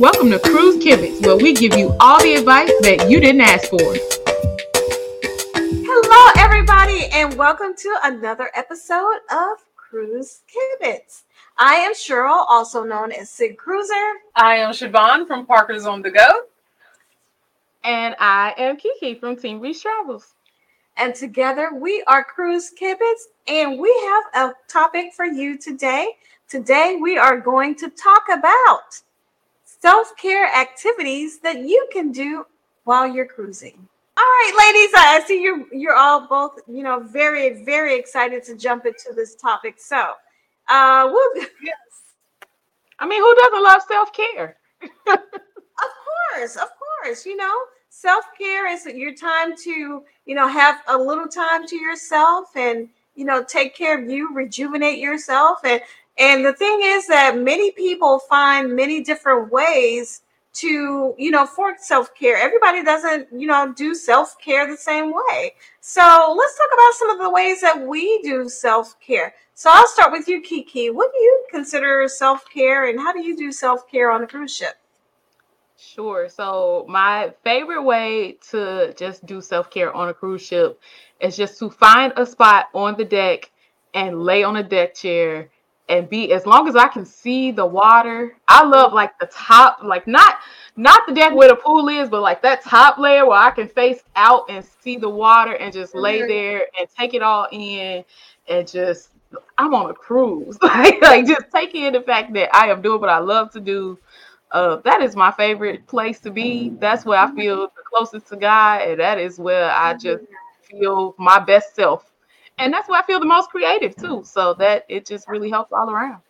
Welcome to Cruise Kibitz, where we give you all the advice that you didn't ask for. Hello, everybody, and welcome to another episode of Cruise Kibitz. I am Cheryl, also known as Sig Cruiser. I am Charvon from Parker's on the Go. And I am KeKe from Team Reach Travels. And together we are Cruise Kibitz, and we have a topic for you today. Today we are going to talk about self-care activities that you can do while you're cruising. All right, ladies, I see you you're all both, you know, very, very excited to jump into this topic. So uh we'll yes. I mean, who doesn't love self-care? of course, of course, you know, self-care is your time to, you know, have a little time to yourself and you know, take care of you, rejuvenate yourself and and the thing is that many people find many different ways to, you know, for self care. Everybody doesn't, you know, do self care the same way. So let's talk about some of the ways that we do self care. So I'll start with you, KeKe. What do you consider self care and how do you do self care on a cruise ship? Sure. So my favorite way to just do self care on a cruise ship is just to find a spot on the deck and lay on a deck chair and be as long as I can see the water. I love like the top, like not not the deck where the pool is, but like that top layer where I can face out and see the water and just lay there and take it all in and just I'm on a cruise. like, like just take in the fact that I am doing what I love to do. Uh, that is my favorite place to be. That's where I feel the closest to God, and that is where I just feel my best self and that's where I feel the most creative too. So that it just really helps all around.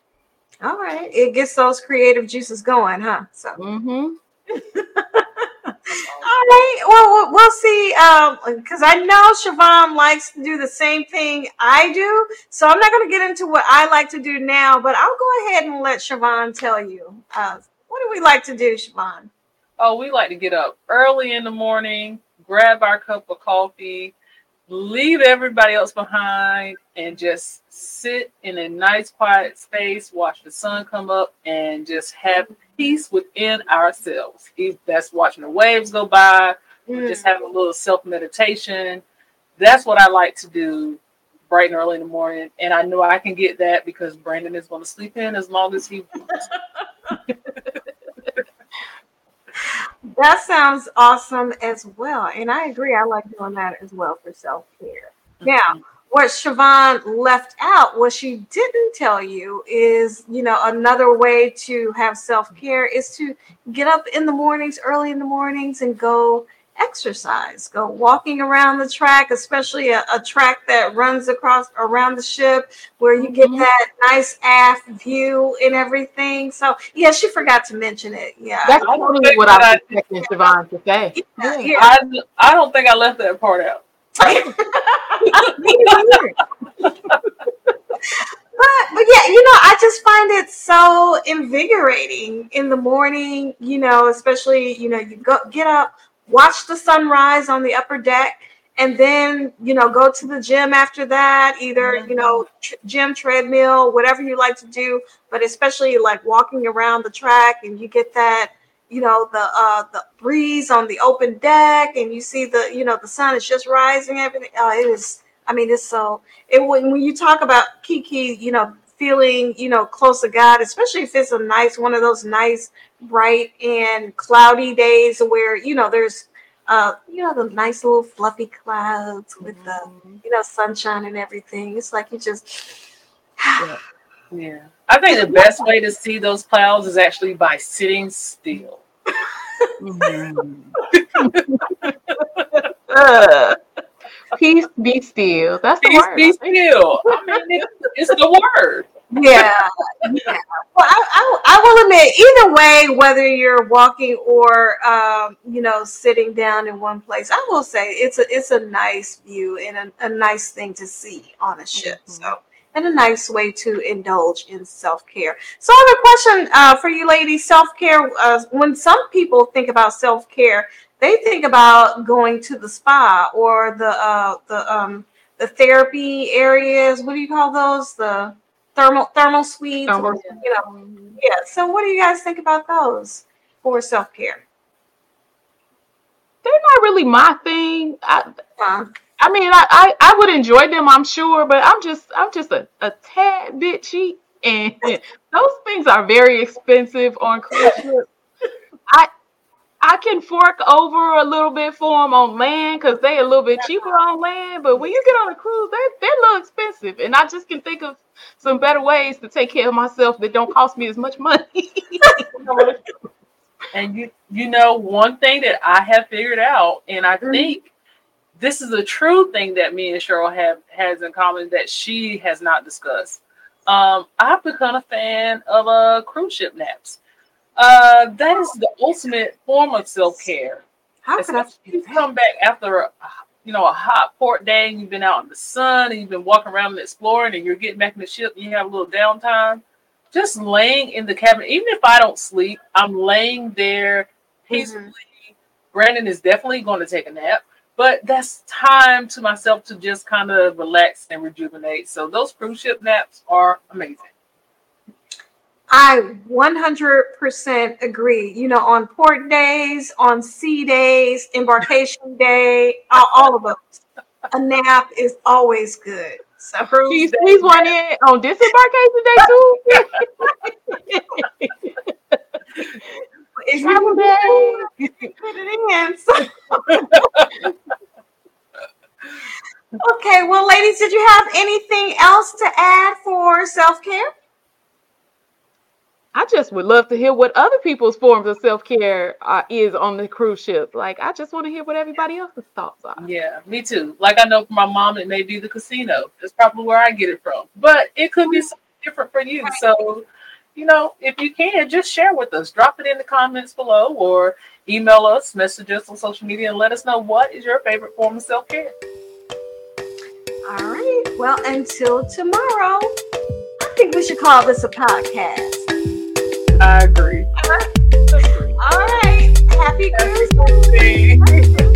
All right, it gets those creative juices going, huh? So. Mm-hmm. all right. Well, we'll see. Because um, I know Charvon likes to do the same thing I do, so I'm not going to get into what I like to do now. But I'll go ahead and let Charvon tell you. Uh, what do we like to do, Charvon? Oh, we like to get up early in the morning, grab our cup of coffee, leave everybody else behind and just sit in a nice quiet space watch the sun come up and just have peace within ourselves. If that's watching the waves go by mm. just having a little self meditation that's what i like to do bright and early in the morning and i know i can get that because brandon is going to sleep in as long as he That sounds awesome as well. And I agree. I like doing that as well for self care. Mm-hmm. Now, what Charvon left out, what she didn't tell you is, you know, another way to have self care is to get up in the mornings, early in the mornings, and go exercise. Go walking around the track, especially a, a track that runs across around the ship where you get mm-hmm. that nice aft view and everything. So yeah, she forgot to mention it. Yeah. That's totally what I was expecting Charvon to say. Yeah, yeah. I, I don't think I left that part out. but, but yeah, you know, I just find it so invigorating in the morning, you know, especially, you know, you go get up, watch the sunrise on the upper deck and then you know go to the gym after that either you know tr- gym treadmill whatever you like to do but especially like walking around the track and you get that you know the uh the breeze on the open deck and you see the you know the sun is just rising everything oh, it is i mean it's so it when, when you talk about KeKe you know feeling you know close to god especially if it's a nice one of those nice bright and cloudy days where you know there's uh you know the nice little fluffy clouds with the mm-hmm. you know sunshine and everything. It's like you just yeah. yeah. I think the best way to see those clouds is actually by sitting still. mm-hmm. uh, peace be still. That's the peace word. be still. I mean, it's, it's the word yeah, yeah. Well, I, I, I, will admit, either way, whether you're walking or um, you know sitting down in one place, I will say it's a it's a nice view and a, a nice thing to see on a ship. Mm-hmm. So. And a nice way to indulge in self care. So, I have a question uh, for you, ladies. Self care. Uh, when some people think about self care, they think about going to the spa or the uh, the um, the therapy areas. What do you call those? The thermal thermal suites, thermal. Or, you know. Yeah. So, what do you guys think about those? for self care? They're not really my thing. I, Uh, I mean, I, I, I would enjoy them, I'm sure, but I'm just I'm just a, a tad bit cheap, and those things are very expensive on cruise ships. I I can fork over a little bit for them on land because they a little bit cheaper on land, but when you get on a cruise, they're they're a little expensive, and I just can think of some better ways to take care of myself that don't cost me as much money. And you you know one thing that I have figured out, and I Mhm. think this is a true thing that me and Cheryl have has in common that she has not discussed. Um, I've become a fan of uh, cruise ship naps. Uh, that is the ultimate form of self care. how could I? You come back after a you know a hot port day and you've been out in the sun and you've been walking around and exploring and you're getting back in the ship and you have a little downtime. Just laying in the cabin, even if I don't sleep, I'm laying there peacefully. Brandon is definitely going to take a nap, but that's time to myself to just kind of relax and rejuvenate. So those cruise ship naps are amazing. I 100% agree. You know, on port days, on sea days, embarkation day, all, all of those. A nap is always good. So, he's, squeeze one in on disembarkation day too. if Travel you day. put it in. Okay, well, ladies, did you have anything else to add for self care? I just would love to hear what other people's forms of self care uh, is on the cruise ship. Like, I just want to hear what everybody else's thoughts are. Yeah, me too. Like I know for my mom, it may be the casino. That's probably where I get it from. But it could be something different for you. So, you know, if you can, just share with us. Drop it in the comments below or email us, message us on social media, and let us know what is your favorite form of self care. All right. Well, until tomorrow, I think we should call this a podcast. I agree. All right. Happy Christmas.